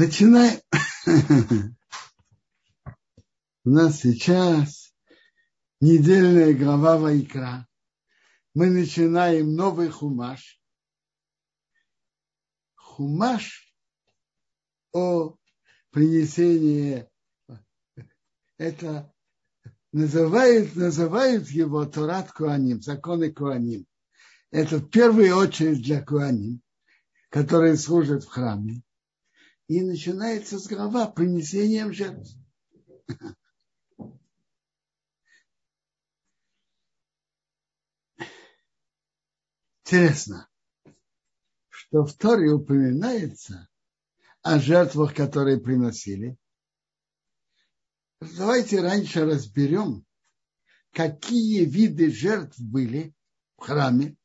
Начинаем. У нас сейчас недельная глава Вайкра. Мы начинаем новый хумаш. Хумаш о принесении. Это называют, называют его Торат Куаним, законы Куаним. Это в первую очередь для Куаним, которые служат в храме и начинается глава принесением жертв. Интересно, что в Торе упоминается о жертвах, которые приносили. Давайте раньше разберем, какие виды жертв были в храме,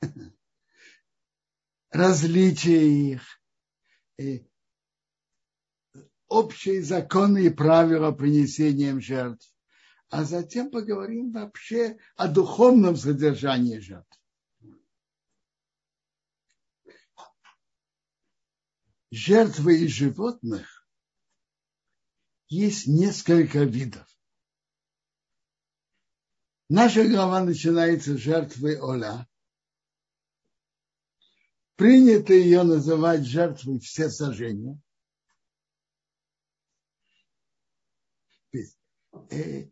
различия их, общие законы и правила принесения жертв, а затем поговорим вообще о духовном содержании жертв. Жертвы из животных есть несколько видов. Наша глава начинается с жертвы Оля. Принято ее называть жертвой все сожжения. Э,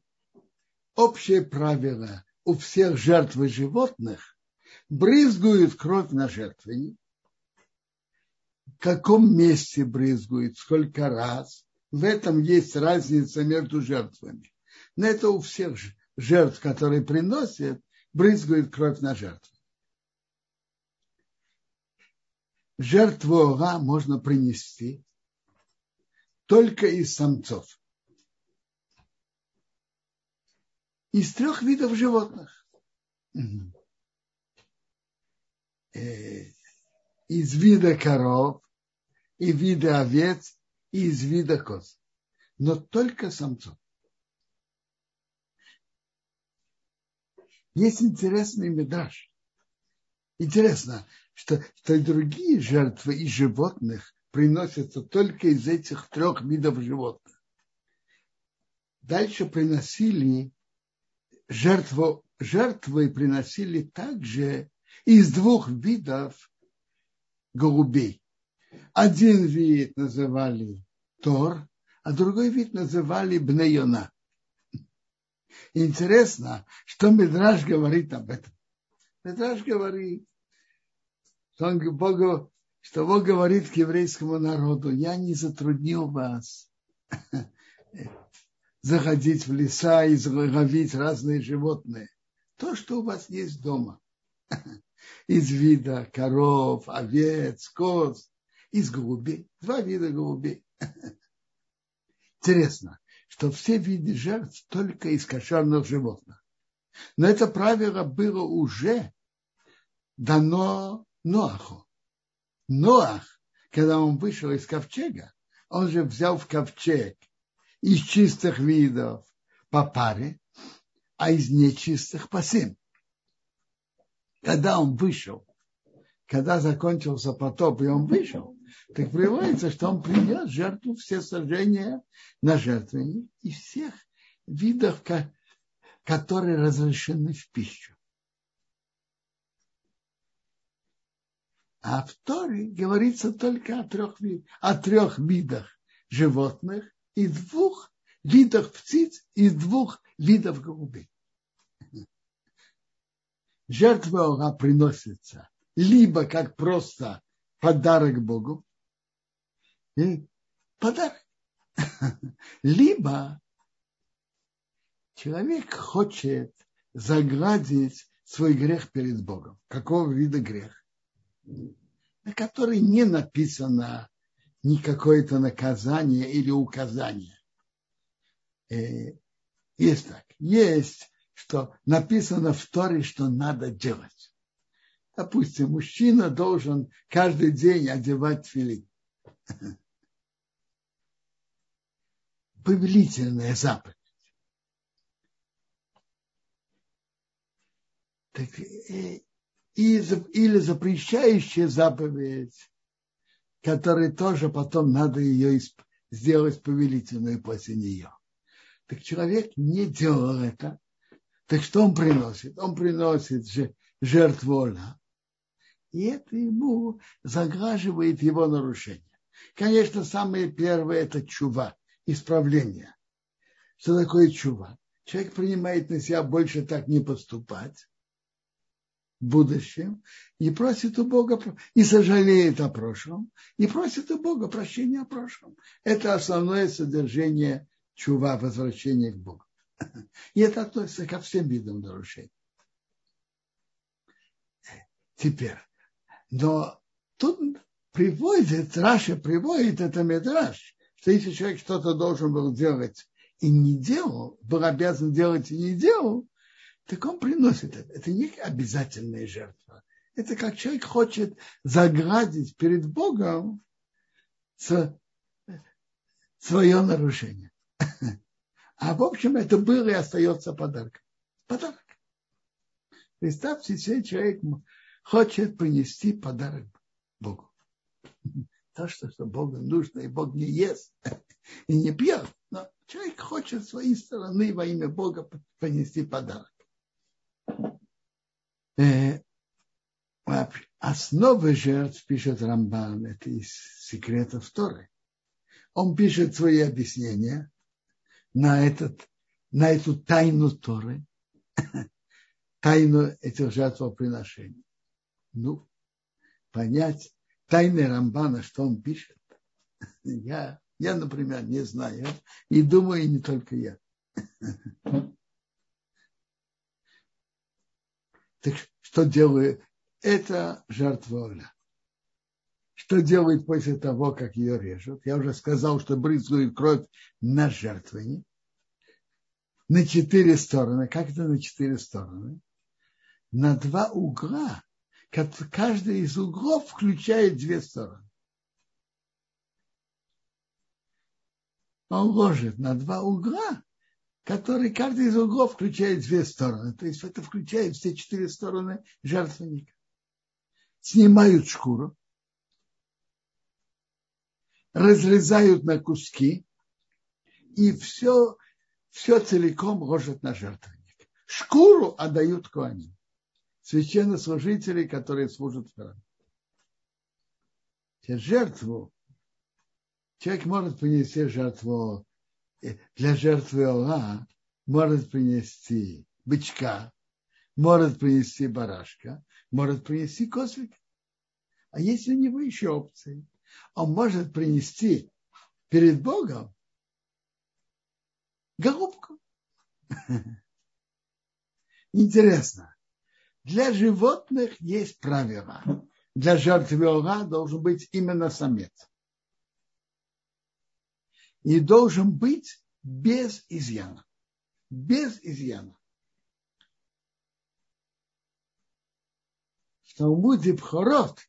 общее правило у всех жертв животных брызгают кровь на жертвенник. В каком месте брызгают, сколько раз. В этом есть разница между жертвами. Но это у всех жертв, которые приносят, брызгают кровь на жертву. Жертву ора можно принести только из самцов. Из трех видов животных. Э, из вида коров, и вида овец, и из вида коз. Но только самцов. Есть интересный медраж. Интересно, что, что другие жертвы из животных приносятся только из этих трех видов животных. Дальше приносили жертву, жертвы приносили также из двух видов голубей. Один вид называли Тор, а другой вид называли Бнеона. Интересно, что Медраж говорит об этом. Медраж говорит, что, он, Богу, что Бог говорит к еврейскому народу, я не затруднил вас заходить в леса и ловить разные животные. То, что у вас есть дома. Из вида коров, овец, коз, из голубей. Два вида голубей. Интересно, что все виды жертв только из кошерных животных. Но это правило было уже дано Ноаху. Ноах, когда он вышел из ковчега, он же взял в ковчег из чистых видов по паре, а из нечистых по семь. Когда он вышел, когда закончился потоп, и он вышел, так приводится, что он принес жертву все сожжения на жертвенник из всех видов, которые разрешены в пищу. А в Торе говорится только о трех, о трех видах животных и двух видов птиц и двух видов голубей. Жертва ора приносится либо как просто подарок Богу, и подарок, либо человек хочет заградить свой грех перед Богом. Какого вида грех? На который не написано не какое-то наказание или указание. Э, есть так. Есть, что написано в Торе, что надо делать. Допустим, мужчина должен каждый день одевать филин. Повелительная заповедь. Так, э, или запрещающая заповедь который тоже потом надо ее сделать повелительной после нее. Так человек не делал это. Так что он приносит? Он приносит же жертву Ола. И это ему заграживает его нарушение. Конечно, самое первое – это чува, исправление. Что такое чува? Человек принимает на себя больше так не поступать будущем и просит у Бога, и сожалеет о прошлом, и просит у Бога прощения о прошлом. Это основное содержание чува, возвращения к Богу. И это относится ко всем видам нарушений. Теперь, но тут приводит, Раша приводит это Медраш, что если человек что-то должен был делать и не делал, был обязан делать и не делал, так он приносит это. Это не обязательная жертва. Это как человек хочет заградить перед Богом свое нарушение. А в общем это было и остается подарком. Подарок. Представьте себе, человек хочет принести подарок Богу. То, что, что Богу нужно, и Бог не ест и не пьет. Но человек хочет своей стороны во имя Бога принести подарок. Э, основы жертв, пишет Рамбан, это из секретов Торы. Он пишет свои объяснения на, этот, на эту тайну Торы, тайну этих жертвоприношений. Ну, понять тайны Рамбана, что он пишет, я, я, например, не знаю. И думаю, и не только я. Так что делает? Это жертва Оля. Что делает после того, как ее режут? Я уже сказал, что брызгают кровь на жертвенник. На четыре стороны. Как это на четыре стороны? На два угла каждый из углов включает две стороны. Он ложит на два угла, которые каждый из углов включает две стороны. То есть это включает все четыре стороны жертвенника. Снимают шкуру, разрезают на куски и все, все целиком ложат на жертвенник. Шкуру отдают коаним священнослужителей, которые служат в храме. Жертву человек может принести жертву для жертвы Аллаха, может принести бычка, может принести барашка, может принести козлика. А есть у него еще опции. Он может принести перед Богом голубку. Интересно. Для животных есть правила. Для жертвы Ора должен быть именно самец. И должен быть без изъяна. Без изъяна. В Талмуде Пхорот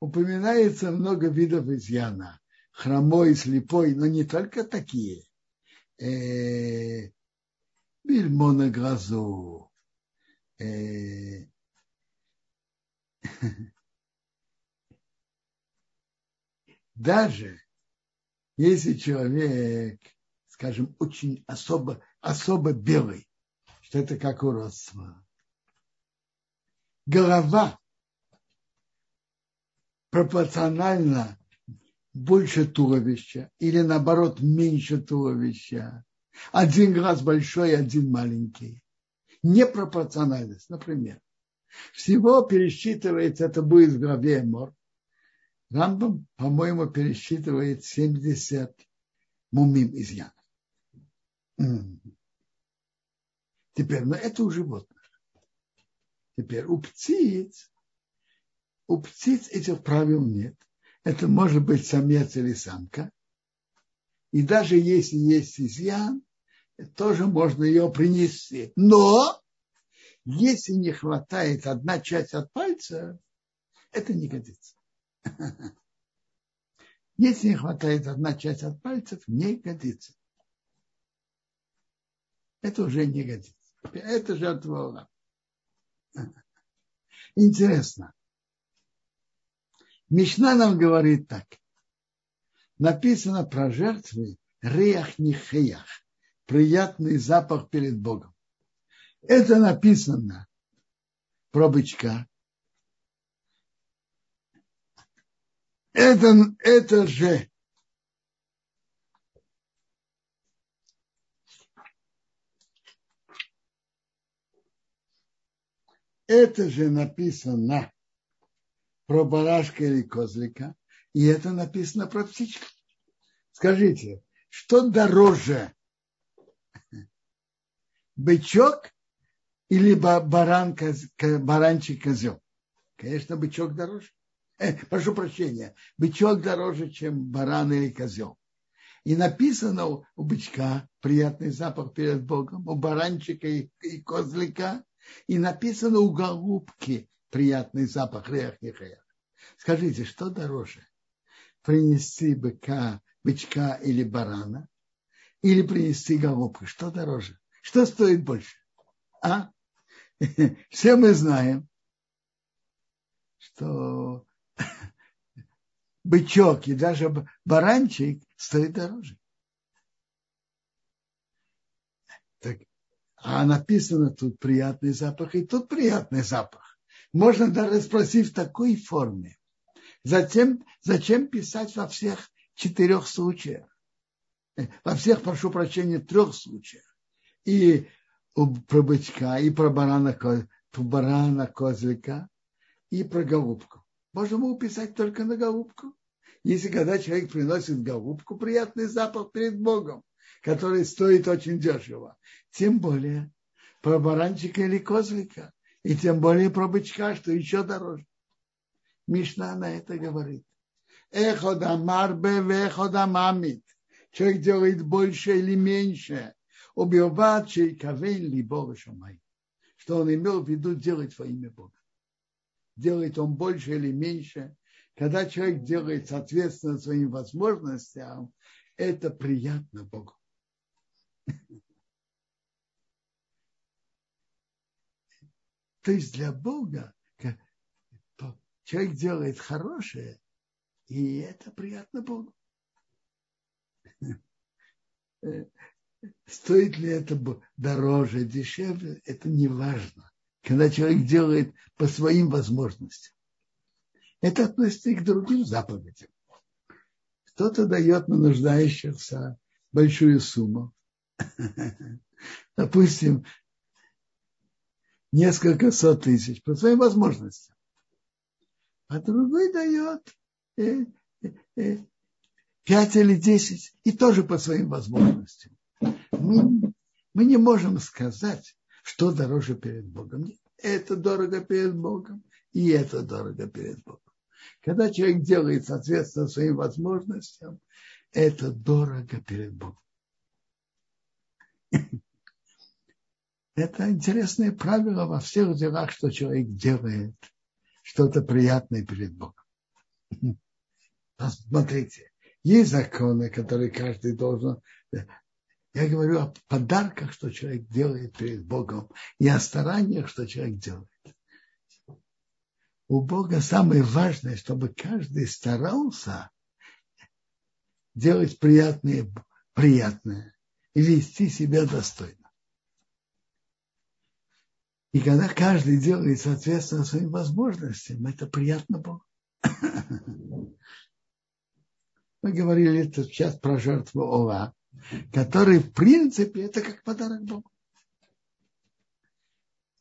упоминается много видов изъяна. Хромой, слепой, но не только такие. Э, бельмо на глазу, э, даже если человек, скажем, очень особо, особо белый, что это как уродство, голова пропорционально больше туловища или наоборот меньше туловища. Один глаз большой, один маленький. Непропорциональность, например. Всего пересчитывается, это будет в главе Мор. Рамбам, по-моему, пересчитывает 70 мумим изъянов. Теперь, но это у животных. Теперь у птиц, у птиц этих правил нет. Это может быть самец или самка. И даже если есть изъян, тоже можно ее принести. Но если не хватает одна часть от пальца, это не годится. Если не хватает одна часть от пальцев, не годится. Это уже не годится. Это жертва Интересно. Мишна нам говорит так. написано про жертвы реях нихеях, приятный запах перед Богом. Это написано про бычка. Это, это же это же написано про барашка или козлика, и это написано про птичку. Скажите, что дороже, бычок или баран, баранчик козел? Конечно, бычок дороже. Э, прошу прощения, бычок дороже, чем баран или козел. И написано у бычка приятный запах перед Богом, у баранчика и, и козлика, и написано у голубки приятный запах рех нехеях. Скажите, что дороже? Принести быка, бычка или барана? Или принести голубку? Что дороже? Что стоит больше? А? Все мы знаем, что бычок и даже баранчик стоит дороже. Так, а написано тут приятный запах, и тут приятный запах. Можно даже спросить в такой форме. Затем, зачем писать во всех четырех случаях? Во всех, прошу прощения, трех случаях. И про бычка, и про барана, барана козлика, и про голубку. Можем уписать только на голубку. Если когда человек приносит голубку, приятный запах перед Богом, который стоит очень дешево. Тем более про баранчика или козлика. И тем более про бычка, что еще дороже. Мишна на это говорит. Эходамарбе веходамамит. Человек делает больше или меньше. Убиват чейкавейн либо шамай. Что он имел в виду делать во имя Бога. Делает он больше или меньше. Когда человек делает соответственно своим возможностям, это приятно Богу. То есть для Бога человек делает хорошее, и это приятно Богу. Стоит ли это дороже, дешевле, это не важно. Когда человек делает по своим возможностям. Это относится и к другим заповедям. Кто-то дает на нуждающихся большую сумму. Допустим, несколько сот тысяч по своим возможностям. А другой дает э, э, пять или десять, и тоже по своим возможностям. Мы, мы не можем сказать, что дороже перед Богом. Это дорого перед Богом, и это дорого перед Богом. Когда человек делает соответственно своим возможностям, это дорого перед Богом. Это интересное правило во всех делах, что человек делает что-то приятное перед Богом. Смотрите, есть законы, которые каждый должен... Я говорю о подарках, что человек делает перед Богом, и о стараниях, что человек делает. У Бога самое важное, чтобы каждый старался делать приятное, приятное и вести себя достойно. И когда каждый делает соответственно своим возможностям, это приятно Богу. Мы говорили это сейчас про жертву Ова, который в принципе это как подарок Богу.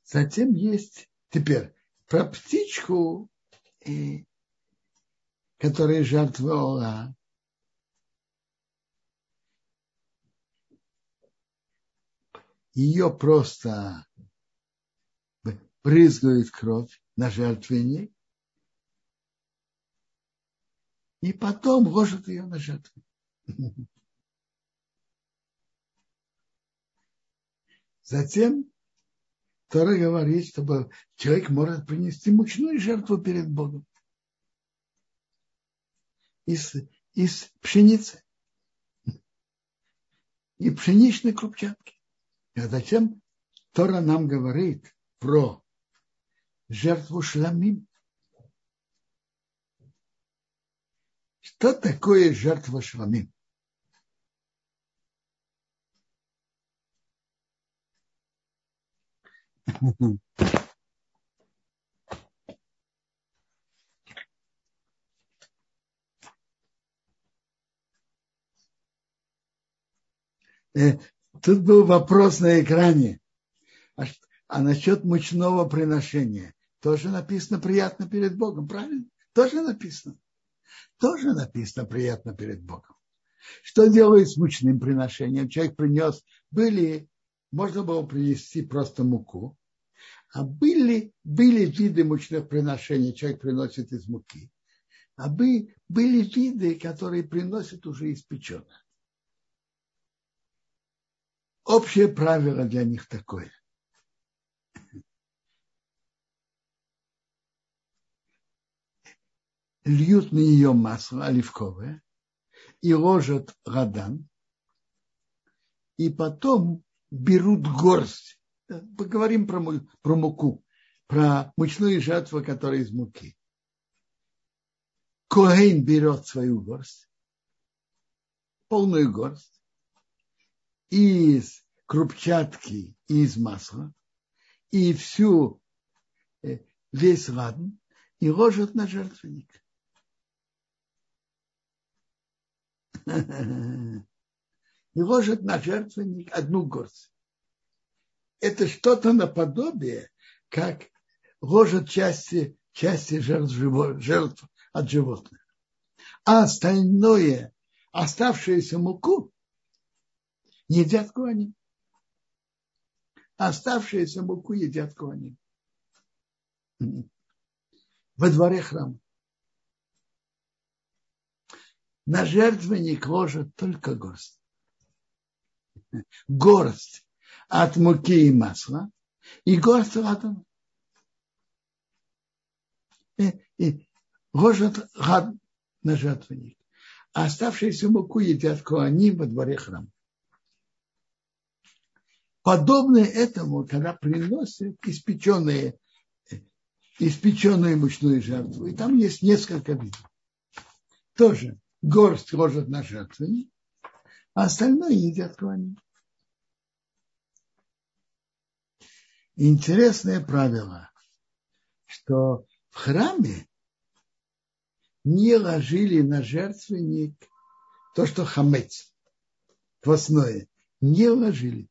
Затем есть теперь про птичку, которая жертва Ова. Ее просто брызгают кровь на жертвенник, и потом ложат ее на жертву. Затем Тора говорит, чтобы человек может принести мучную жертву перед Богом из, из пшеницы и пшеничной крупчатки. А зачем Тора нам говорит про жертву шламим. Что такое жертва шламим? Тут был вопрос на экране. А, а насчет мучного приношения тоже написано приятно перед Богом, правильно? Тоже написано. Тоже написано приятно перед Богом. Что делает с мучным приношением? Человек принес, были, можно было принести просто муку, а были, были виды мучных приношений, человек приносит из муки. А были, были виды, которые приносят уже испеченное. Общее правило для них такое. Льют на нее масло оливковое и ложат радан, и потом берут горсть. Поговорим про, про муку, про мучную жертву, которая из муки. Коэн берет свою горсть, полную горсть, из крупчатки и из масла, и всю, э, весь ладн, и ложат на жертвенник. И ложат на жертвенник одну горсть. Это что-то наподобие, как ложат части, части жертв, жертв от животных. А остальное, оставшуюся муку, едят куани. Оставшуюся муку едят куани. Во дворе храма. На жертвенник ложат только горсть. Горсть от муки и масла и горсть ладана. И, и ложат гад на жертвенник. А оставшуюся муку едят коани во дворе храма подобное этому, когда приносят испеченные, испеченную мучную жертву. И там есть несколько видов. Тоже горсть ложат на жертвенник, а остальное едят клани. Интересное правило, что в храме не ложили на жертвенник то, что хамец, квасное, не ложили.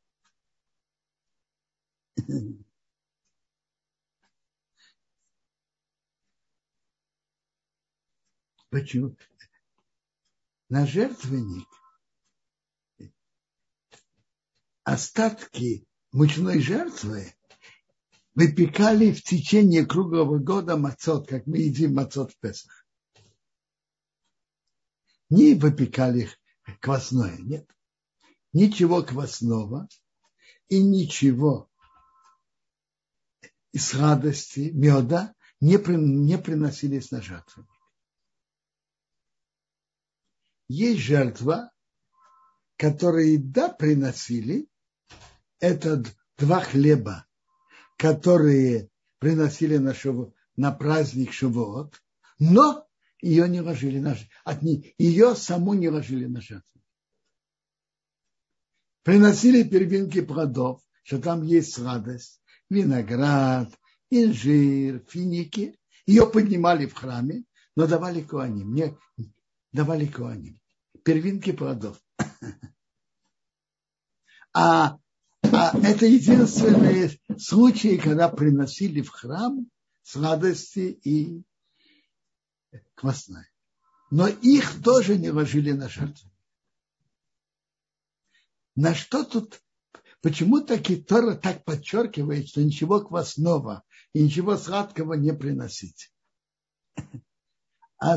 Почему? На жертвенник остатки мучной жертвы выпекали в течение круглого года мацот, как мы едим мацот в Песах. Не выпекали квасное, нет. Ничего квасного и ничего из радости меда не, при, не приносились на жертву. Есть жертва, которые да приносили, это два хлеба, которые приносили на, шоу, на праздник Шавуот, но ее не ложили на от ее саму не ложили на жертву. Приносили первинки плодов, что там есть радость, виноград, инжир, финики. Ее поднимали в храме, но давали куаним. Не, давали куаним. Первинки плодов. А, а это единственные случаи, когда приносили в храм сладости и квасное. Но их тоже не ложили на жертву. На что тут Почему таки Тора так подчеркивает, что ничего квасного и ничего сладкого не приносить? А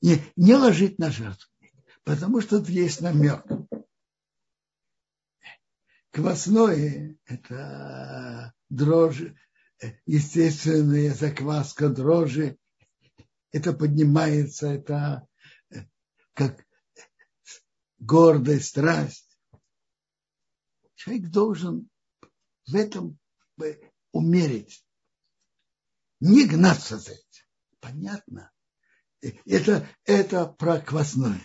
не, не ложить на жертву. Потому что тут есть намек. Квасное – это дрожжи, естественная закваска дрожжи. Это поднимается, это как гордость, страсть человек должен в этом умерить, не гнаться за этим. Понятно, Это, это про квасное.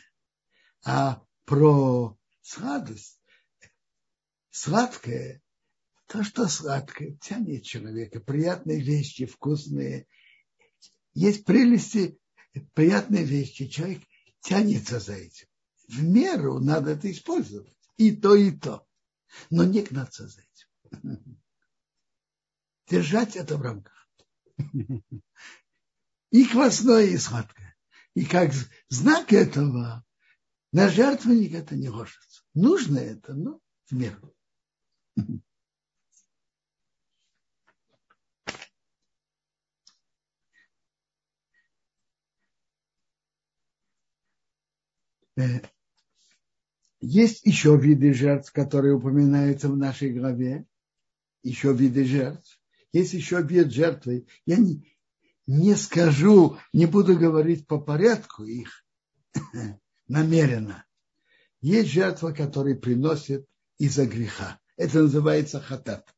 А про сладость, сладкое, то, что сладкое, тянет человека, приятные вещи, вкусные. Есть прелести, приятные вещи, человек тянется за этим. В меру надо это использовать. И то, и то. Но не гнаться за этим. Держать это в рамках. И квасное, и сладкое. И как знак этого на жертвенник это не ложится. Нужно это, но в меру. Э, есть еще виды жертв, которые упоминаются в нашей главе. Еще виды жертв. Есть еще вид жертвы. Я не, не скажу, не буду говорить по порядку их намеренно. Есть жертва, которая приносит из-за греха. Это называется хатат.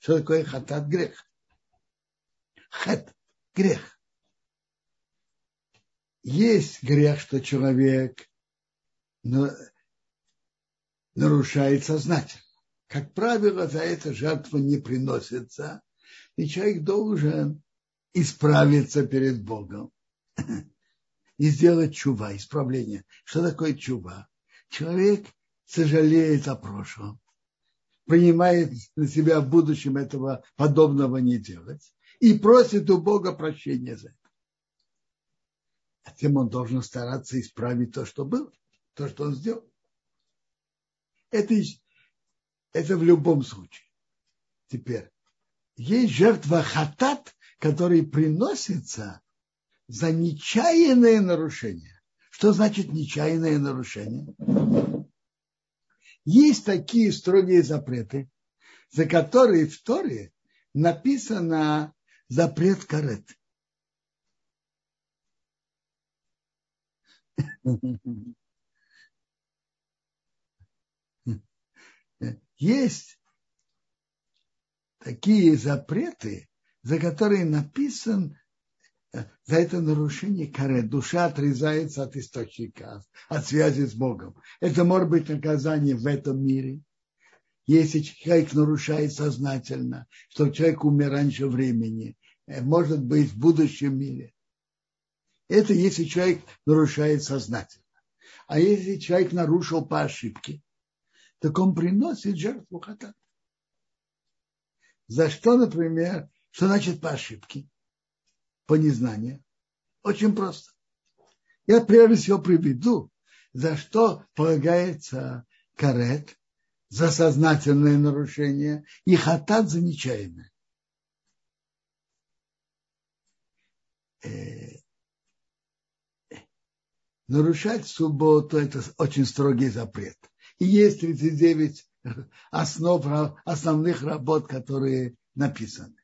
Что такое хатат? Грех. Хат – грех. Есть грех, что человек нарушает сознательно. Как правило, за это жертва не приносится, и человек должен исправиться перед Богом и сделать чува, исправление. Что такое чува? Человек сожалеет о прошлом, принимает на себя в будущем этого подобного не делать и просит у Бога прощения за это. А тем он должен стараться исправить то, что было, то, что он сделал. Это, это в любом случае. Теперь, есть жертва хатат, который приносится за нечаянное нарушение. Что значит нечаянное нарушение? Есть такие строгие запреты, за которые в Торе написано запрет карет. Есть такие запреты, за которые написан за это нарушение каре. Душа отрезается от источника, от связи с Богом. Это может быть наказание в этом мире. Если человек нарушает сознательно, что человек умер раньше времени, э, может быть в будущем мире. Это если человек нарушает сознательно. А если человек нарушил по ошибке, так он приносит жертву хатат. За что, например, что значит по ошибке? По незнанию? Очень просто. Я прежде всего приведу, за что полагается карет, за сознательное нарушение, и хатат за нечаянное. Э, нарушать субботу – это очень строгий запрет. И есть 39 основ, основных работ, которые написаны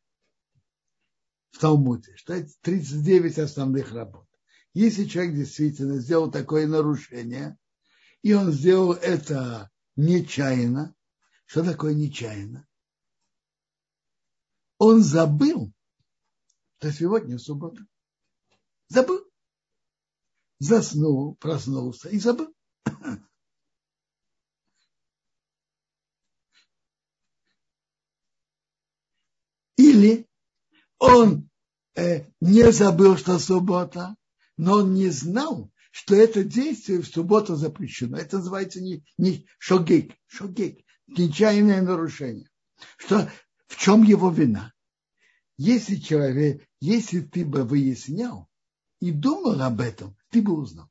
в Талмуде, это 39 основных работ. Если человек действительно сделал такое нарушение, и он сделал это нечаянно, что такое нечаянно? Он забыл, что сегодня суббота. Забыл. Заснул, проснулся и забыл. Или он э, не забыл, что суббота, но он не знал, что это действие в субботу запрещено. Это называется не, не шогик, шогик, нечаянное нарушение. Что, в чем его вина? Если человек, если ты бы выяснял и думал об этом, ты бы узнал.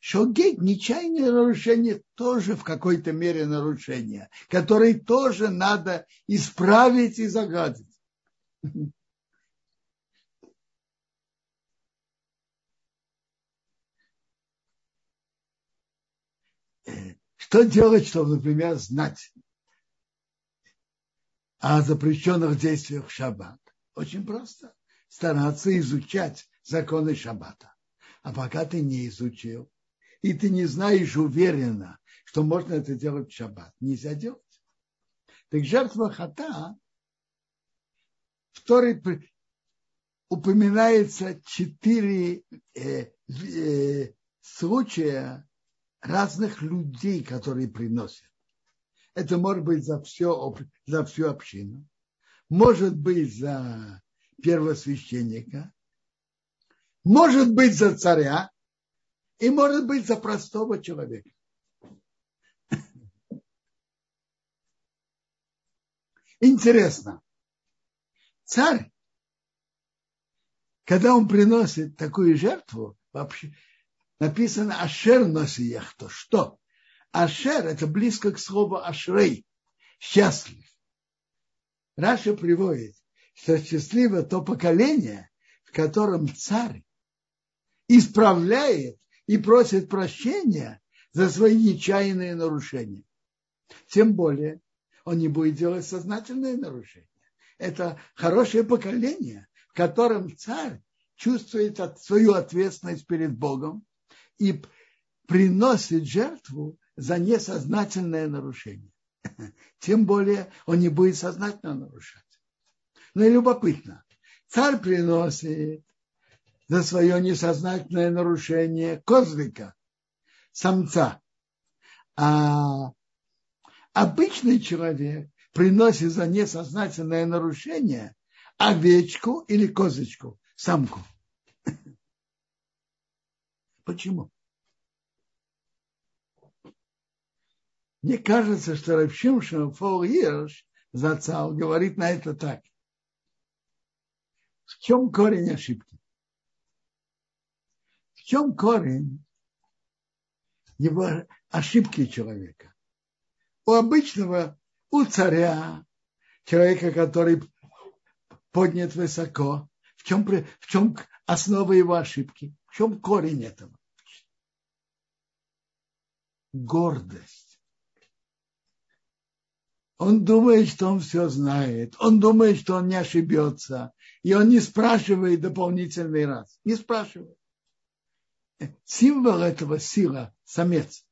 Шогейт, нечаянное нарушение, тоже в какой-то мере нарушение, которое тоже надо исправить и загадить. Что делать, чтобы, например, знать о запрещенных действиях в шаббат? Очень просто. Стараться изучать законы шаббата. А пока ты не изучил, и ты не знаешь уверенно, что можно это делать в шаббат. Нельзя делать. Так жертва хата, второй, упоминается четыре э, э, случая разных людей, которые приносят. Это может быть за, все, за всю общину, может быть за первосвященника, может быть за царя и может быть за простого человека. Интересно. Царь, когда он приносит такую жертву, вообще написано Ашер носиехто. Что? Ашер – это близко к слову Ашрей, счастлив. Раша приводит, что счастливо то поколение, в котором царь исправляет и просит прощения за свои нечаянные нарушения. Тем более он не будет делать сознательные нарушения. Это хорошее поколение, в котором царь чувствует свою ответственность перед Богом и приносит жертву за несознательное нарушение. Тем более он не будет сознательно нарушать. Но и любопытно. Царь приносит за свое несознательное нарушение козлика, самца. А обычный человек приносит за несознательное нарушение овечку или козочку, самку. Почему? Мне кажется, что Равшимшин Фол Ирш Зацал говорит на это так. В чем корень ошибки? В чем корень его ошибки человека? У обычного, у царя, человека, который поднят высоко, в чем, в чем основа его ошибки? В чем корень этого? Гордость он думает, что он все знает. Он думает, что он не ошибется. И он не спрашивает дополнительный раз. Не спрашивает. Символ этого сила – самец,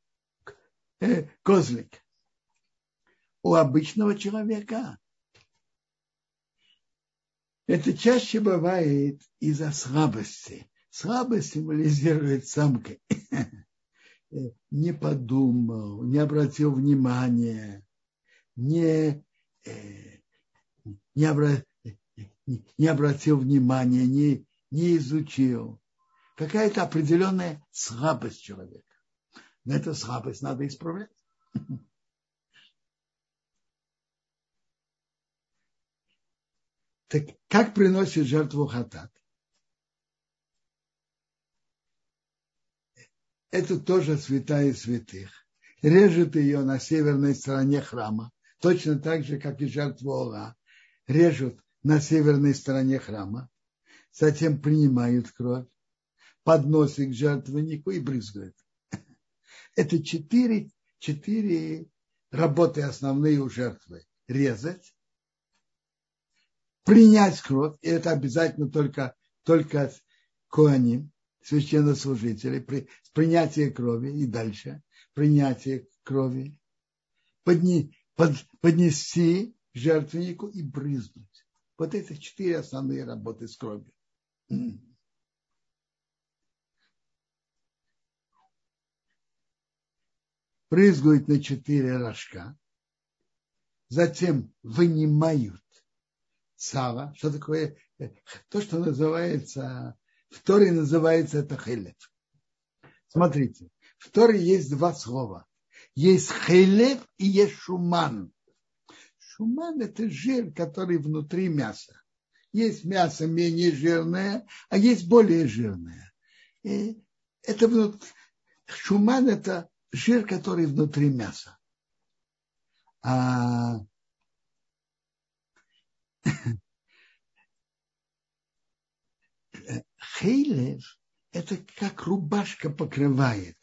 э, козлик. У обычного человека это чаще бывает из-за слабости. Слабость символизирует самкой. Не подумал, не обратил внимания не, э, не, обра, не обратил внимания, не, не изучил. Какая-то определенная слабость человека. Но эту слабость надо исправлять. Так как приносит жертву хатат? Это тоже святая святых. Режет ее на северной стороне храма точно так же, как и жертву Ола, режут на северной стороне храма, затем принимают кровь, подносят к жертвеннику и брызгают. Это четыре, четыре работы основные у жертвы. Резать, принять кровь, и это обязательно только, только коаним, священнослужители, при, принятие крови и дальше принятие крови, подни, под, поднести жертвеннику и брызнуть. Вот это четыре основные работы с кровью. Брызгают на четыре рожка, затем вынимают сало. Что такое? То, что называется, в Торе называется это хелев. Смотрите, в Торе есть два слова. Есть хелев и есть шуман. Шуман – это жир, который внутри мяса. Есть мясо менее жирное, а есть более жирное. И это внут... Шуман – это жир, который внутри мяса. А Хейлев – это как рубашка покрывает.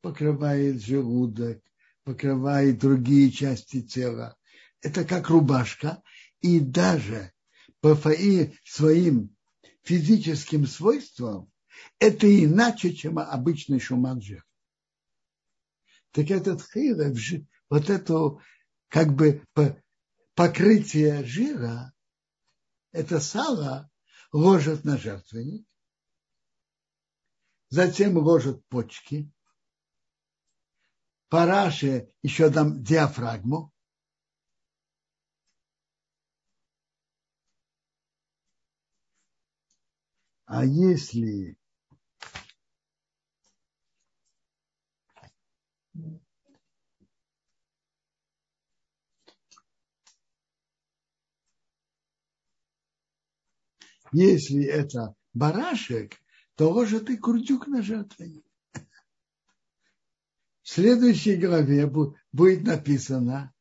Покрывает желудок, покрывает другие части тела. Это как рубашка. И даже по своим физическим свойствам это иначе, чем обычный шуман жир. Так этот хилев, вот это как бы покрытие жира, это сало, ложат на жертвенник, затем ложат почки, параше еще там диафрагму, а если Если это барашек, то ложит и курдюк на жертвенник. В следующей главе будет написано,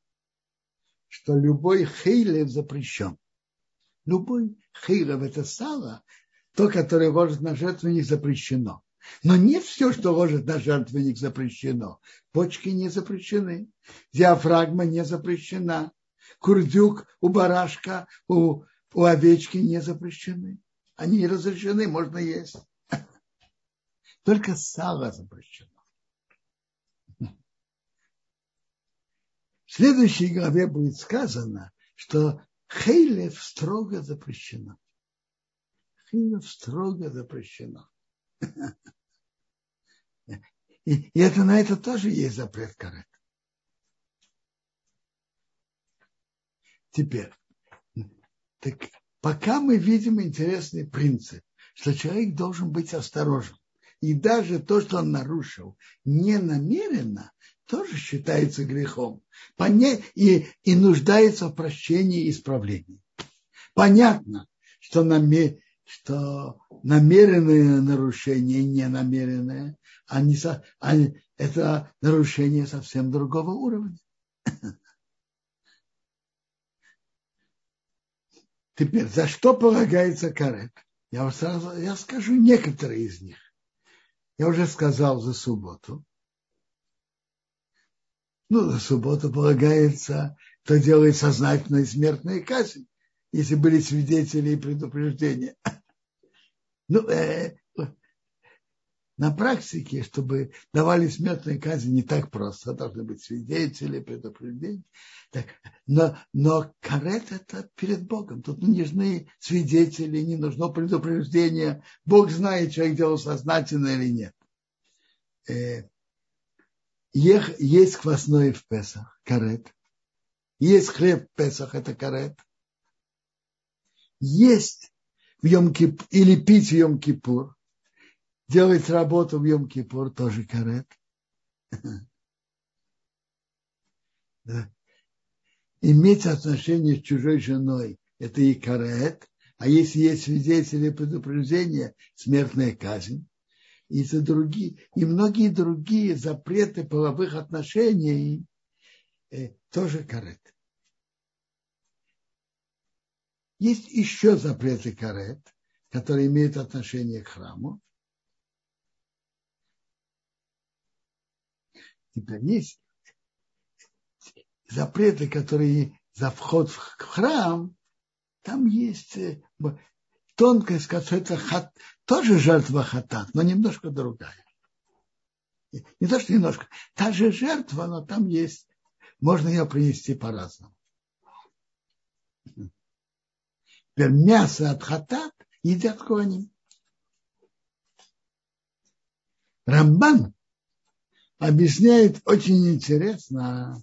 что любой хейлев запрещен. Любой хейлев – это сало, то, которое ложит на жертвенник, запрещено. Но не все, что ложит на жертвенник, запрещено. Почки не запрещены, диафрагма не запрещена, курдюк у барашка, у у овечки не запрещены. Они не разрешены, можно есть. Только сало запрещено. В следующей главе будет сказано, что хейлев строго запрещено. Хейлев строго запрещено. И, это на это тоже есть запрет карет. Теперь, так пока мы видим интересный принцип, что человек должен быть осторожен. И даже то, что он нарушил не намеренно, тоже считается грехом. И, и нуждается в прощении и исправлении. Понятно, что, намер, что намеренное нарушение и ненамеренное, они, они, это нарушение совсем другого уровня. Теперь, за что полагается карет? Я, сразу, я скажу некоторые из них. Я уже сказал за субботу. Ну, за субботу полагается, кто делает сознательную смертную казнь, если были свидетели и предупреждения. Ну, э, на практике, чтобы давали смертные казни, не так просто. Должны быть свидетели, предупреждения. Так, но, но карет это перед Богом. Тут не нужны свидетели, не нужно предупреждение. Бог знает, человек делал сознательно или нет. Э, есть квасной в Песах, карет. Есть хлеб в Песах, это карет. Есть в Йом -Кип, или пить в Йом-Кипур, делать работу в Йом-Кипур тоже карет. Да. Иметь отношение с чужой женой – это и карет, а если есть свидетели предупреждения – смертная казнь. И, за другие, и многие другие запреты половых отношений э, тоже карет. Есть еще запреты карет, которые имеют отношение к храму. Теперь есть запреты, которые за вход в храм, там есть э, тонкость, которая это хат, тоже жертва хатат, но немножко другая. Не то, что немножко. Та же жертва, но там есть, можно ее принести по-разному. Теперь мясо от хатат едят кони. Рамбан объясняет очень интересно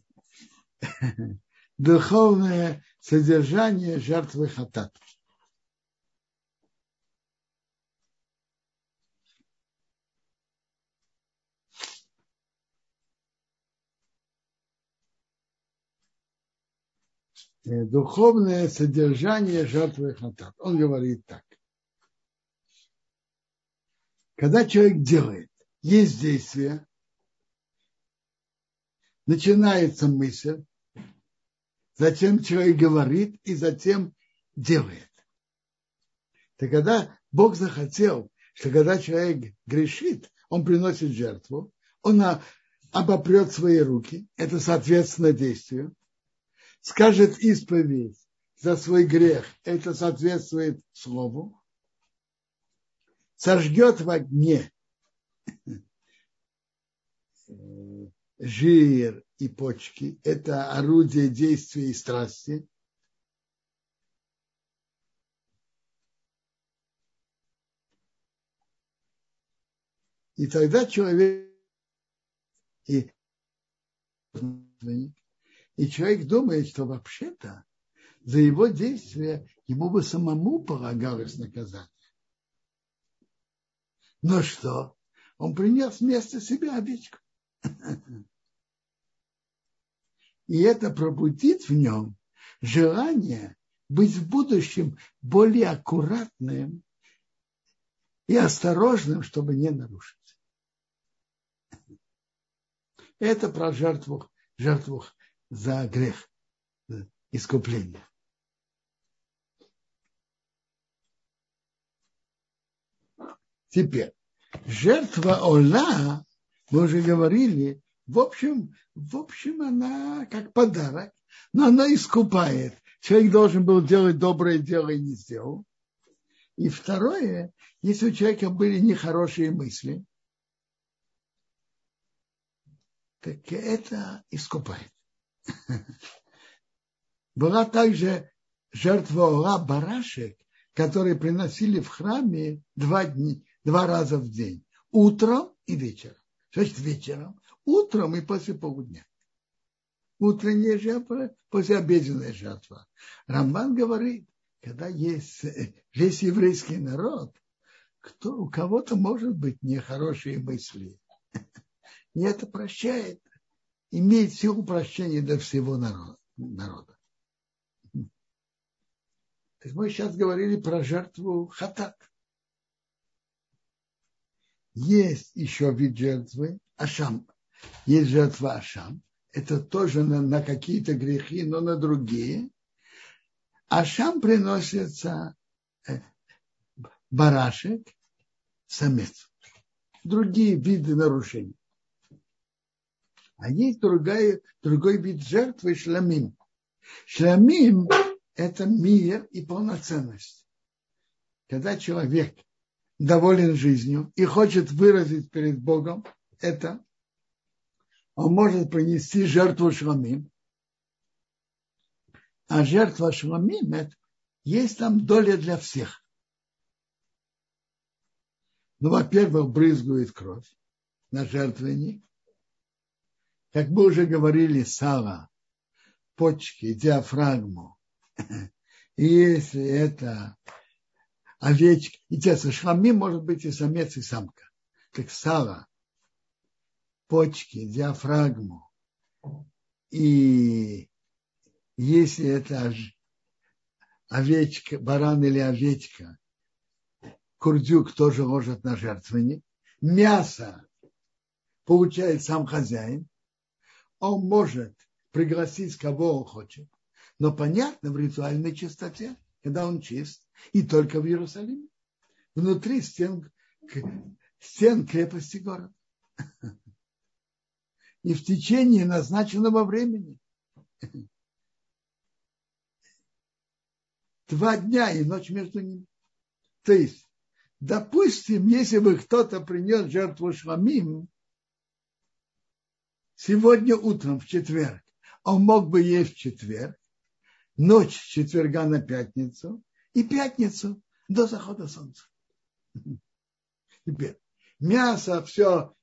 духовное содержание жертвы хатат. Э, духовное содержание жертвы хатат. Он говорит так. Когда человек делает, есть действие, начинается мысль, затем человек говорит и затем делает. Так когда Бог захотел, что когда человек грешит, он приносит жертву, он обопрет свои руки, это соответственно действию, скажет исповедь за свой грех, это соответствует слову, сожгет в огне жир и почки – это орудие действия и страсти. И тогда человек и, и человек думает, что вообще-то за его действия ему бы самому полагалось наказание. Но что? Он принес вместо себя овечку. И это пробудит в нем желание быть в будущем более аккуратным и осторожным, чтобы не нарушить. Это про жертву, жертву за грех, искупление. Теперь, жертва Ола, мы уже говорили, в общем, в общем, она как подарок, но она искупает. Человек должен был делать доброе дело и не сделал. И второе, если у человека были нехорошие мысли, так это искупает. Была также жертва Ола барашек, которые приносили в храме два, дня, два раза в день. Утром и вечером. Значит, вечером, утром и после полудня. Утренняя жертва, послеобеденная жертва. Рамбан говорит, когда есть весь еврейский народ, кто, у кого-то может быть нехорошие мысли. И это прощает, имеет силу прощения для всего народа. То есть мы сейчас говорили про жертву хатак. Есть еще вид жертвы ашам. Есть жертва ашам. Это тоже на, на какие-то грехи, но на другие. Ашам приносится э, барашек, самец. Другие виды нарушений. А есть другая, другой вид жертвы шламим. Шламим – это мир и полноценность. Когда человек доволен жизнью и хочет выразить перед Богом это, он может принести жертву шламим. А жертва шламим – это есть там доля для всех. Ну, во-первых, брызгает кровь на жертвенник. Как мы уже говорили, сало, почки, диафрагму. И если это овечки, и тесно, шлами может быть и самец, и самка. Как сало, почки, диафрагму. И если это овечка, баран или овечка, курдюк тоже ложат на жертвенник. Мясо получает сам хозяин. Он может пригласить, кого он хочет. Но понятно, в ритуальной чистоте, когда он чист, и только в Иерусалиме, внутри стен, стен крепости города. И в течение назначенного времени. Два дня и ночь между ними. То есть Допустим, если бы кто-то принес жертву шламим сегодня утром в четверг, он мог бы есть в четверг, ночь четверга на пятницу и пятницу до захода солнца. Теперь мясо все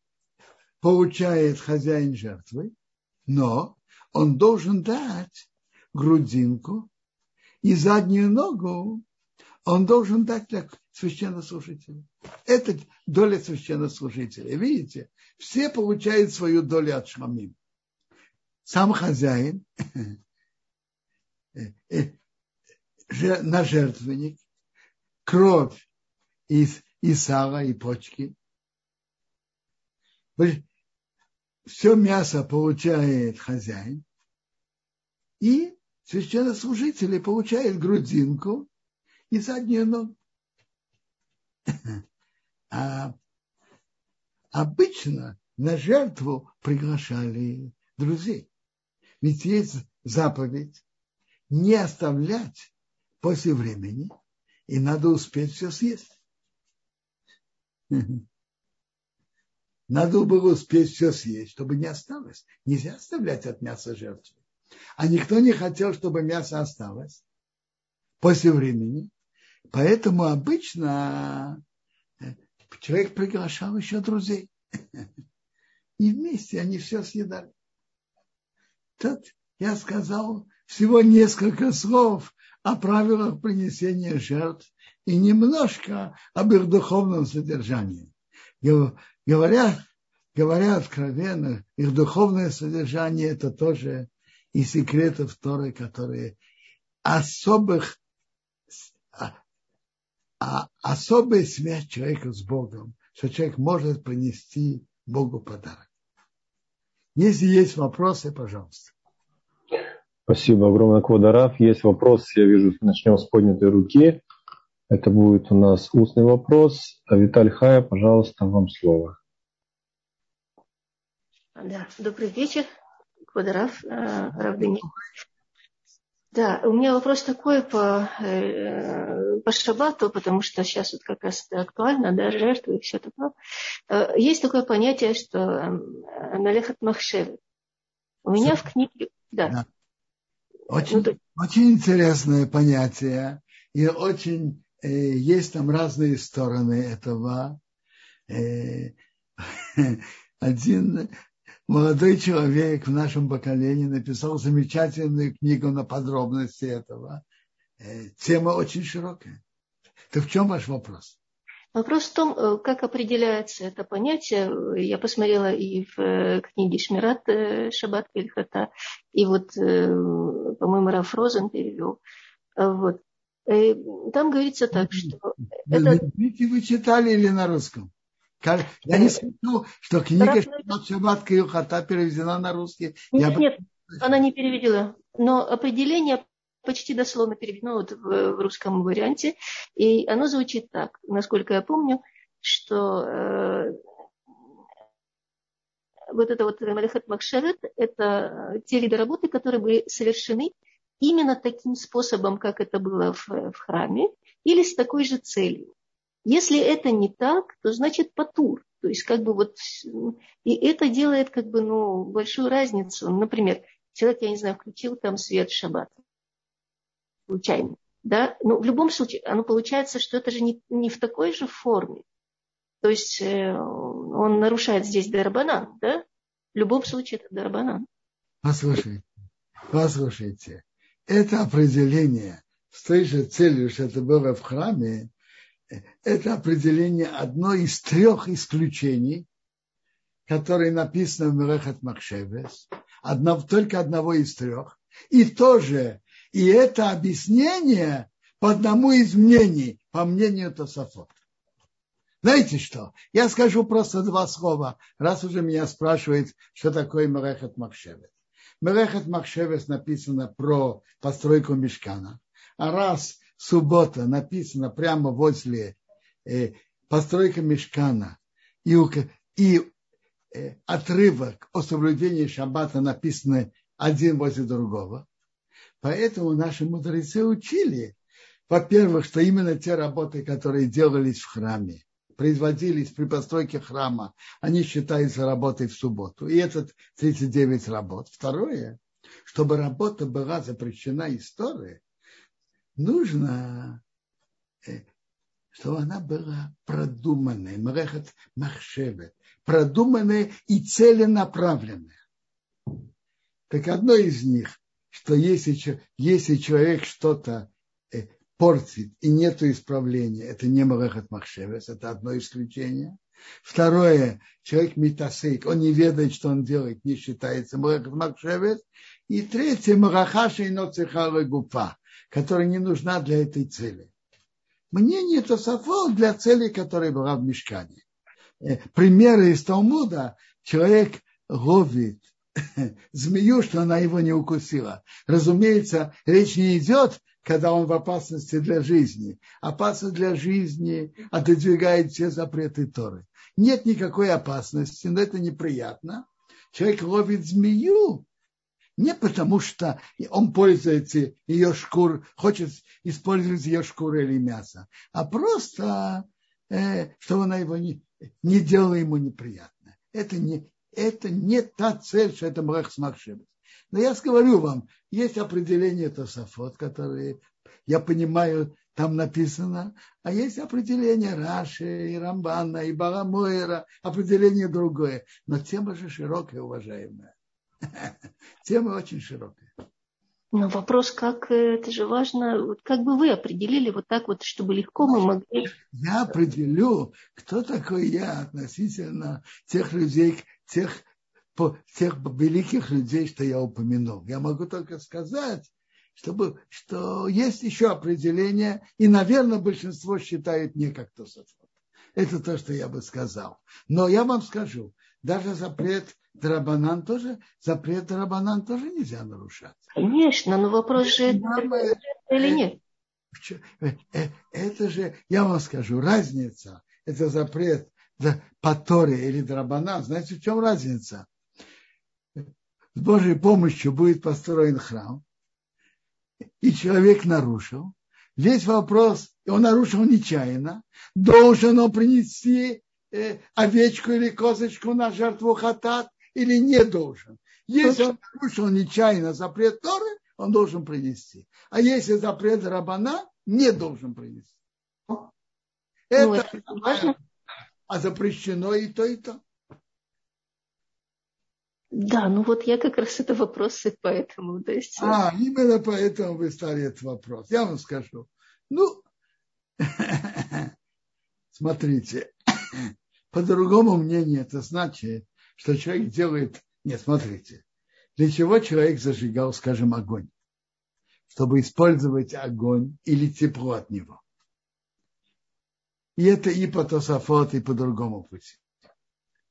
получает хозяин жертвы, но он должен дать грудинку и заднюю ногу он должен дать для священнослужителя. Это доля священнослужителя. Видите, все получают свою долю от шмамим. Сам хозяин на жертвенник, кровь из, и сала, и почки. Все мясо получает хозяин, и священнослужители получают грудинку и заднюю ногу. А обычно на жертву приглашали друзей. Ведь есть заповедь не оставлять после времени, и надо успеть все съесть. Надо было успеть все съесть, чтобы не осталось. Нельзя оставлять от мяса жертвы. А никто не хотел, чтобы мясо осталось после времени. Поэтому обычно человек приглашал еще друзей. И вместе они все съедали. Тут я сказал всего несколько слов о правилах принесения жертв и немножко об их духовном содержании. Говоря, говоря откровенно, их духовное содержание это тоже и секреты Торы, которые особых, а, а, особая связь человека с Богом, что человек может принести Богу подарок. Если есть вопросы, пожалуйста. Спасибо огромное, Квадараф. Есть вопрос, я вижу, начнем с поднятой руки. Это будет у нас устный вопрос. Виталь Хая, пожалуйста, вам слово. Да, добрый вечер, Квадараф, э, Равдыни. Да, у меня вопрос такой по, э, по шабату, потому что сейчас вот как раз это актуально, да, жертвы и все такое. Э, есть такое понятие, что налехат махшевы. У меня в книге, да. Очень, ну, очень интересное понятие. И очень э, есть там разные стороны этого. Э, один молодой человек в нашем поколении написал замечательную книгу на подробности этого. Э, тема очень широкая. Так в чем ваш вопрос? Вопрос в том, э, как определяется это понятие. Я посмотрела и в э, книге Шмират э, Шаббат Кельхата, и вот, по-моему, Раф Розен перевел. Вот. Там говорится так, что... Вы, это... вы читали или на русском? Я не слышал, что книга Шаббат Кельхата переведена на русский. Нет, Я... нет, она не переведена. Но определение почти дословно переведено вот в, в русском варианте. И оно звучит так, насколько я помню, что э, вот это вот Малихат Макшерет, это те виды работы, которые были совершены именно таким способом, как это было в, в храме, или с такой же целью. Если это не так, то значит патур. То есть как бы вот... И это делает как бы ну, большую разницу. Например, человек, я не знаю, включил там свет в шаббат случайно. Да? Но в любом случае, оно получается, что это же не, не в такой же форме. То есть э, он нарушает здесь Дарбанан, да? В любом случае это Дарбанан. Послушайте, послушайте. Это определение с той же целью, что это было в храме, это определение одно из трех исключений, которые написаны в Мерехат Махшевес, одно, только одного из трех, и тоже и это объяснение по одному из мнений, по мнению Тософот. Знаете что? Я скажу просто два слова, раз уже меня спрашивают, что такое Мерехет Махшевет. Мерехет Махшевет написано про постройку мешкана. А раз суббота написано прямо возле э, постройка мешкана и, и э, отрывок о соблюдении шаббата написаны один возле другого, Поэтому наши мудрецы учили, во-первых, что именно те работы, которые делались в храме, производились при постройке храма, они считаются работой в субботу. И это 39 работ. Второе, чтобы работа была запрещена историей, нужно, э, чтобы она была продуманная, мрехат махшевет, продуманная и целенаправленная. Так одно из них что если, если человек что-то э, портит и нет исправления, это не Малахат Махшевес, это одно исключение. Второе, человек метасейк, он не ведает, что он делает, не считается Малахат Махшевес. И третье, Марахаша и Ноцехала Гупа, которая не нужна для этой цели. Мнение Тософол для цели, которая была в мешкане. Э, примеры из Талмуда, человек ловит змею, что она его не укусила. Разумеется, речь не идет, когда он в опасности для жизни. Опасность для жизни отодвигает все запреты Торы. Нет никакой опасности, но это неприятно. Человек ловит змею не потому, что он пользуется ее шкур, хочет использовать ее шкуру или мясо, а просто, э, чтобы она его не, не делала ему неприятно. Это не, это не та цель, что это Мрах Смахшебет. Но я говорю вам, есть определение Тософот, которые, я понимаю, там написано, а есть определение Раши, и Рамбана, и Баламойра, определение другое. Но тема же широкая, уважаемая. Тема очень широкая. Но вопрос, как э, это же важно, вот как бы вы определили вот так вот, чтобы легко мы могли... Я определю, кто такой я относительно тех людей, тех, тех великих людей, что я упомянул. Я могу только сказать, чтобы, что есть еще определение, и, наверное, большинство считает не как Тософот. Это то, что я бы сказал. Но я вам скажу, даже запрет Драбанан тоже, запрет Драбанан тоже нельзя нарушать. Конечно, но вопрос же, это или нет. Э, э, это же, я вам скажу, разница, это запрет по Торе или Драбанан, знаете, в чем разница? С Божьей помощью будет построен храм, и человек нарушил, весь вопрос, он нарушил нечаянно, должен он принести э, овечку или козочку на жертву хатат или не должен. Если он нарушил нечаянно запрет Торы, он должен принести. А если запрет Рабана, не должен принести. Это, ну, это а запрещено и то, и то. Да, ну вот я как раз это вопросы поэтому. То есть... А, именно поэтому вы стали этот вопрос. Я вам скажу. Ну, смотрите, по другому мнению это значит, что человек делает... Нет, смотрите, для чего человек зажигал, скажем, огонь? Чтобы использовать огонь или тепло от него. И это и по Тософот, и по другому пути.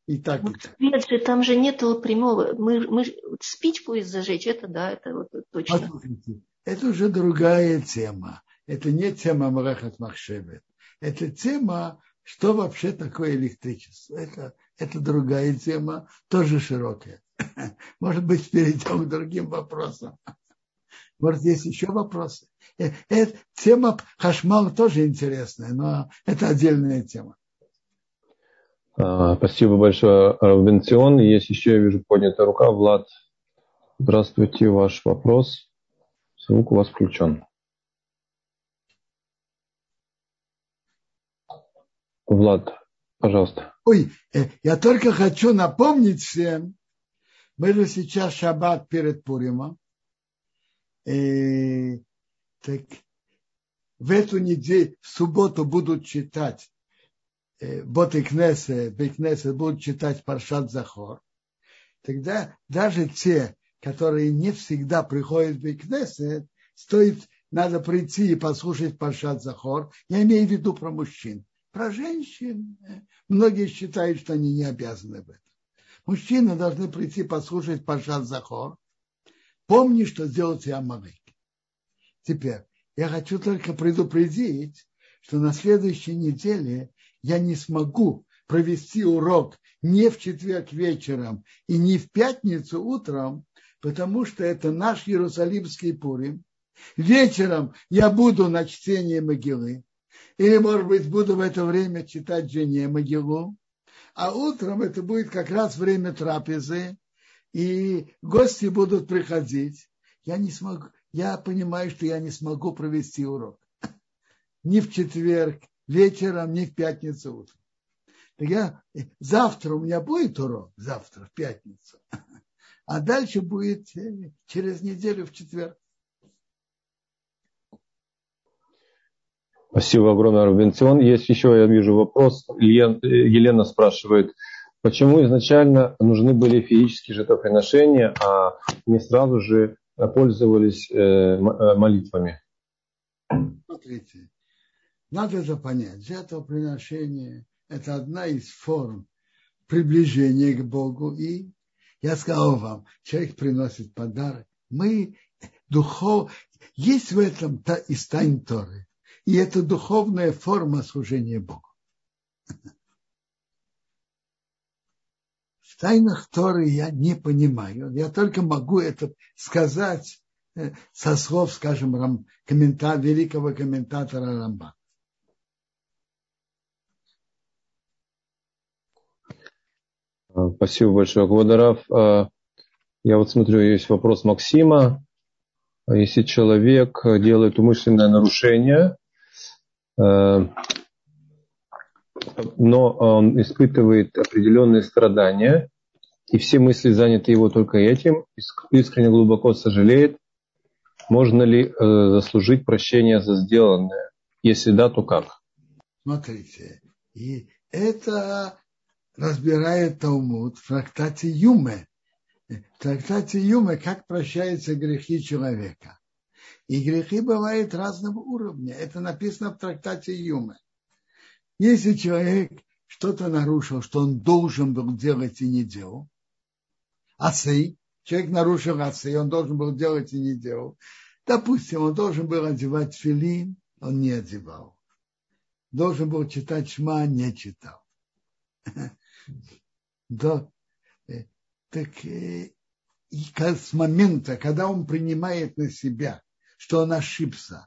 И так, вот, и так. Нет же, там же нету прямого. Мы, мы спичку из зажечь, это да, это вот точно. Послушайте, это уже другая тема. Это не тема Марахат Махшевет. Это тема, что вообще такое электричество. Это, это другая тема, тоже широкая. Может быть, перейдем к другим вопросам. Может, есть еще вопросы? Это, тема Хашмал тоже интересная, но это отдельная тема. А, спасибо большое, Равенцион. Есть еще, я вижу, поднятая рука. Влад, здравствуйте, ваш вопрос. Звук у вас включен. Влад, пожалуйста. Ой, э, я только хочу напомнить всем, мы же сейчас шаббат перед Пуримом. Э, так, в эту неделю, в субботу будут читать Э, Кнесе, Бекнесе будут читать Паршат Захор, тогда даже те, которые не всегда приходят в Бекнесе, стоит, надо прийти и послушать Паршат Захор. Я имею в виду про мужчин. Про женщин многие считают, что они не обязаны в этом. Мужчины должны прийти послушать Паршат Захор. Помни, что сделал тебе Амалык. Теперь, я хочу только предупредить, что на следующей неделе я не смогу провести урок не в четверг вечером и не в пятницу утром, потому что это наш Иерусалимский Пурим. Вечером я буду на чтении могилы, или, может быть, буду в это время читать жене могилу, а утром это будет как раз время трапезы, и гости будут приходить. Я не смогу, я понимаю, что я не смогу провести урок. Ни в четверг, вечером, ни в пятницу утром. Так я, завтра у меня будет урок, завтра, в пятницу. А дальше будет э, через неделю в четверг. Спасибо огромное, Робинсон. Есть еще, я вижу, вопрос. Елена спрашивает, почему изначально нужны были физические жертвоприношения, а не сразу же пользовались э, э, молитвами? Смотрите, надо это понять. Жертвоприношение – это одна из форм приближения к Богу. И я сказал вам, человек приносит подарок. Мы духов... Есть в этом та, из тайн Торы. И это духовная форма служения Богу. В тайнах Торы я не понимаю. Я только могу это сказать э, со слов, скажем, коммента, великого комментатора Рамбана. А, спасибо большое, Квадарав. А, я вот смотрю, есть вопрос Максима. А если человек делает умышленное нарушение, но он испытывает определенные страдания, и все мысли заняты его только этим, искренне глубоко сожалеет, можно ли э, заслужить прощение за сделанное? Если да, то как? Смотрите, и это разбирает Талмуд в трактате Юме. В трактате Юме, как прощаются грехи человека. И грехи бывают разного уровня. Это написано в трактате Юме. Если человек что-то нарушил, что он должен был делать и не делал, асы, человек нарушил асы, он должен был делать и не делал. Допустим, он должен был одевать филин, он не одевал. Должен был читать шма, не читал. Да, э, так э, и с момента, когда он принимает на себя, что он ошибся,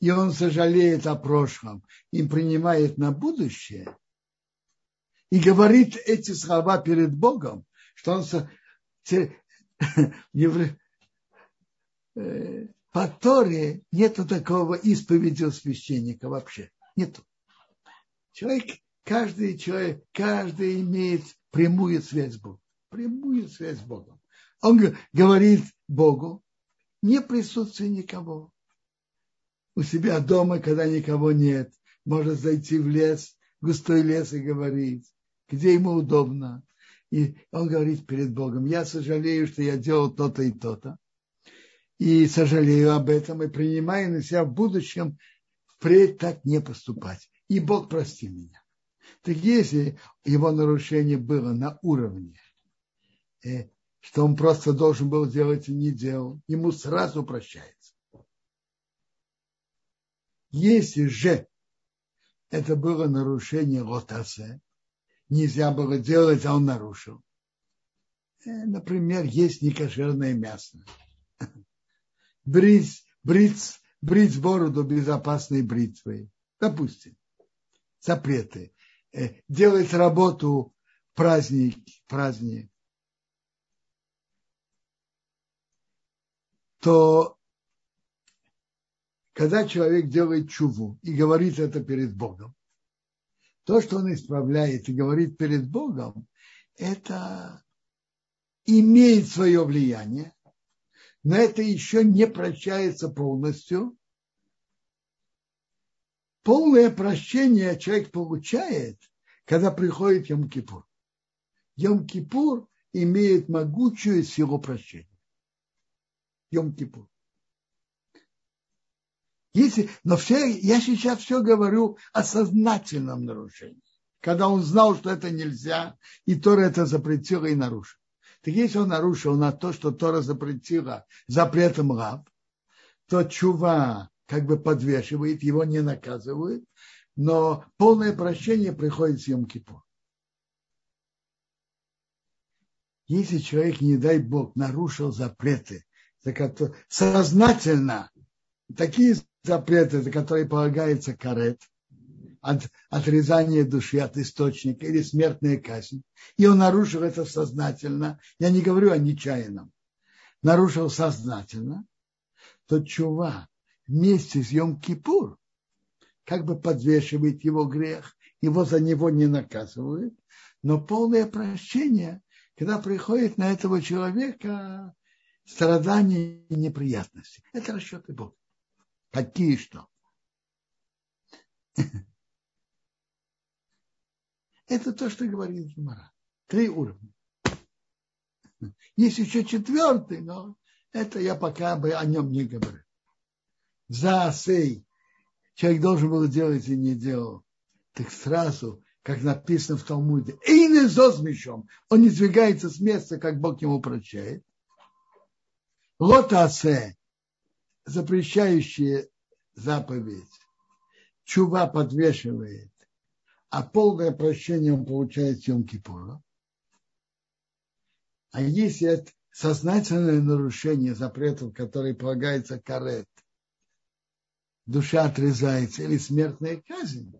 и он сожалеет о прошлом, и принимает на будущее, и говорит эти слова перед Богом, что он по Торе нету такого исповеди у священника вообще. Нету. Человек, каждый человек, каждый имеет прямую связь с Богом. Прямую связь с Богом. Он говорит Богу, не присутствие никого. У себя дома, когда никого нет, может зайти в лес, густой лес и говорить, где ему удобно. И он говорит перед Богом, я сожалею, что я делал то-то и то-то и сожалею об этом, и принимаю на себя в будущем впредь так не поступать. И Бог прости меня. Так если его нарушение было на уровне, э, что он просто должен был делать и не делал, ему сразу прощается. Если же это было нарушение лотасе, нельзя было делать, а он нарушил. Э, например, есть некошерное мясо брить, брить, брить бороду безопасной бритвой. Допустим, запреты. Э, делать работу праздник, праздник. То когда человек делает чуву и говорит это перед Богом, то, что он исправляет и говорит перед Богом, это имеет свое влияние, но это еще не прощается полностью. Полное прощение человек получает, когда приходит Йом-Кипур. Йом-Кипур имеет могучую силу прощения. Йом-Кипур. Если, но все, я сейчас все говорю о сознательном нарушении. Когда он знал, что это нельзя, и Тора это запретила и нарушил. Так если он нарушил на то, что Тора запретила запретом лав, то чува как бы подвешивает, его не наказывают, но полное прощение приходит с йом -Кипур. Если человек, не дай Бог, нарушил запреты, за которые, сознательно, такие запреты, за которые полагается карет, от отрезания души от источника или смертная казнь, и он нарушил это сознательно, я не говорю о нечаянном, нарушил сознательно, то чува вместе с Йом-Кипур как бы подвешивает его грех, его за него не наказывают, но полное прощение, когда приходит на этого человека страдания и неприятности. Это расчеты Бога. Какие что? Это то, что говорит Гимара. Три уровня. Есть еще четвертый, но это я пока бы о нем не говорю. За сей человек должен был делать и не делал. Так сразу, как написано в Талмуде, и не мечом, он не двигается с места, как Бог ему прощает. Лотасе, запрещающая заповедь, чува подвешивает а полное прощение он получает Йом Кипура. А если это сознательное нарушение запретов, которые полагается карет, душа отрезается или смертная казнь,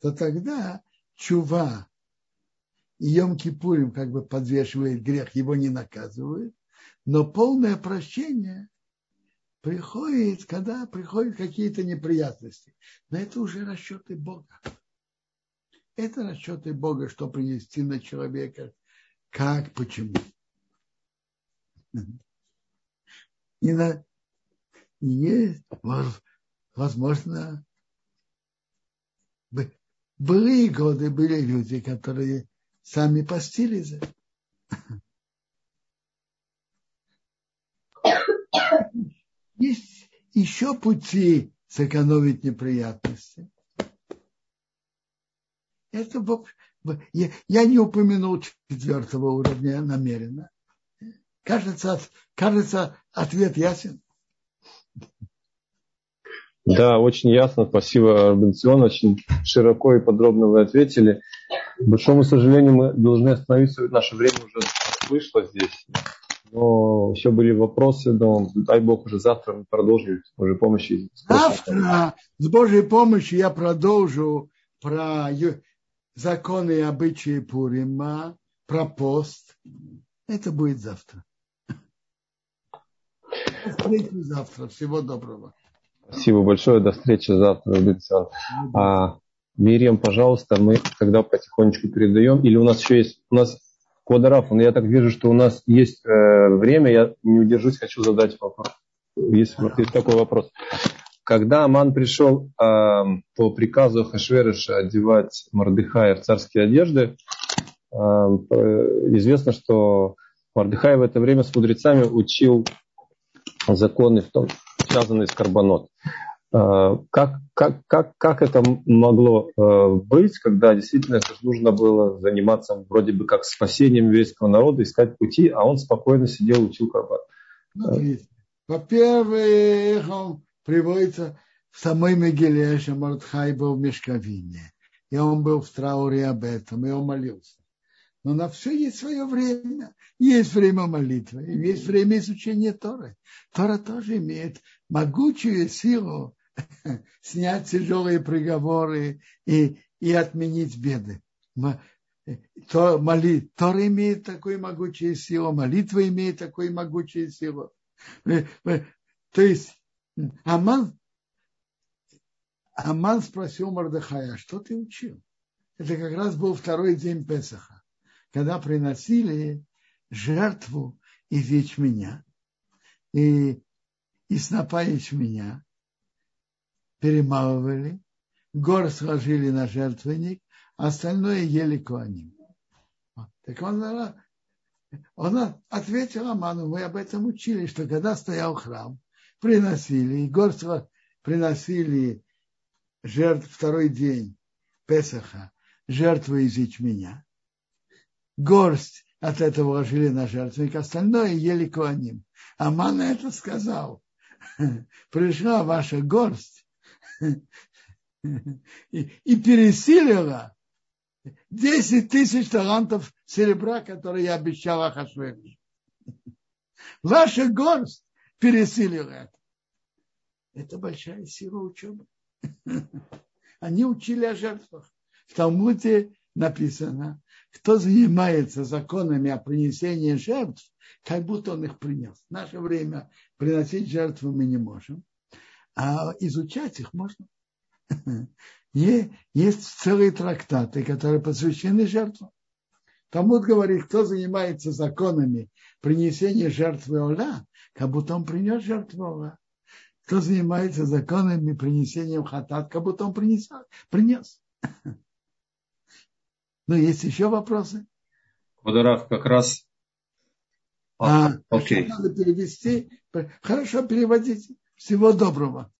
то тогда чува и Йом Кипурим как бы подвешивает грех, его не наказывают, но полное прощение приходит, когда приходят какие-то неприятности. Но это уже расчеты Бога. Это расчеты Бога, что принести на человека, как, почему. И на, есть, возможно, были годы, были люди, которые сами постились. Есть еще пути сэкономить неприятности. Это я, я не упомянул четвертого уровня намеренно. Кажется, кажется, ответ ясен. Да, очень ясно. Спасибо, Бенцион. Очень широко и подробно вы ответили. К большому сожалению, мы должны остановиться. Наше время уже вышло здесь. Но еще были вопросы, но дай Бог уже завтра мы продолжим с Божьей помощью. Завтра с Божьей помощью я продолжу про законы и обычаи Пурима, про пост. Это будет завтра. Встретимся завтра. Всего доброго. Спасибо большое. До встречи завтра, Бенцион. А, Мириам, пожалуйста, мы тогда потихонечку передаем. Или у нас еще есть, у нас Квадраф, я так вижу, что у нас есть э, время, я не удержусь, хочу задать вопрос. Есть, есть такой вопрос. Когда Аман пришел э, по приказу Хашверыша одевать Мордыхая в царские одежды, э, известно, что Мордыхай в это время с мудрецами учил законы, в том, связанные с карбонот. Э, как, как, как, как это могло э, быть, когда действительно нужно было заниматься вроде бы как спасением еврейского народа, искать пути, а он спокойно сидел учил карбонот? Во-первых, он приводится в самой Мегиле, что Мордхай был в Мешковине, и он был в трауре об этом, и он молился. Но на все есть свое время. Есть время молитвы, есть время изучения Торы. Тора тоже имеет могучую силу снять тяжелые приговоры и, и отменить беды. То, моли, Тора имеет такую могучую силу, молитва имеет такую могучую силу. То есть Аман, Аман спросил Мордыхая, что ты учил? Это как раз был второй день Песаха когда приносили жертву из ячменя и, и снопа ячменя, перемалывали, гор сложили на жертвенник, остальное ели куаним. Так он, он ответил Аману, мы об этом учили, что когда стоял храм, приносили, и гор приносили жертв второй день Песаха, жертву из ячменя, горсть от этого ложили на жертвенник, остальное ели куаним. Аман это сказал. Пришла ваша горсть и, пересилила 10 тысяч талантов серебра, которые я обещал Ахашвену. Ваша горсть пересилила это. Это большая сила учебы. Они учили о жертвах. В Талмуде написано, кто занимается законами о принесении жертв, как будто он их принес. В наше время приносить жертвы мы не можем, а изучать их можно. Есть целые трактаты, которые посвящены жертвам. Талмуд говорит, кто занимается законами принесения жертвы Оля, как будто он принес жертву Оля. Кто занимается законами принесения хатат, как будто он принес. принес. Ну, есть еще вопросы? Квадорав как раз... А, окей. надо перевести. Хорошо, переводите. Всего доброго.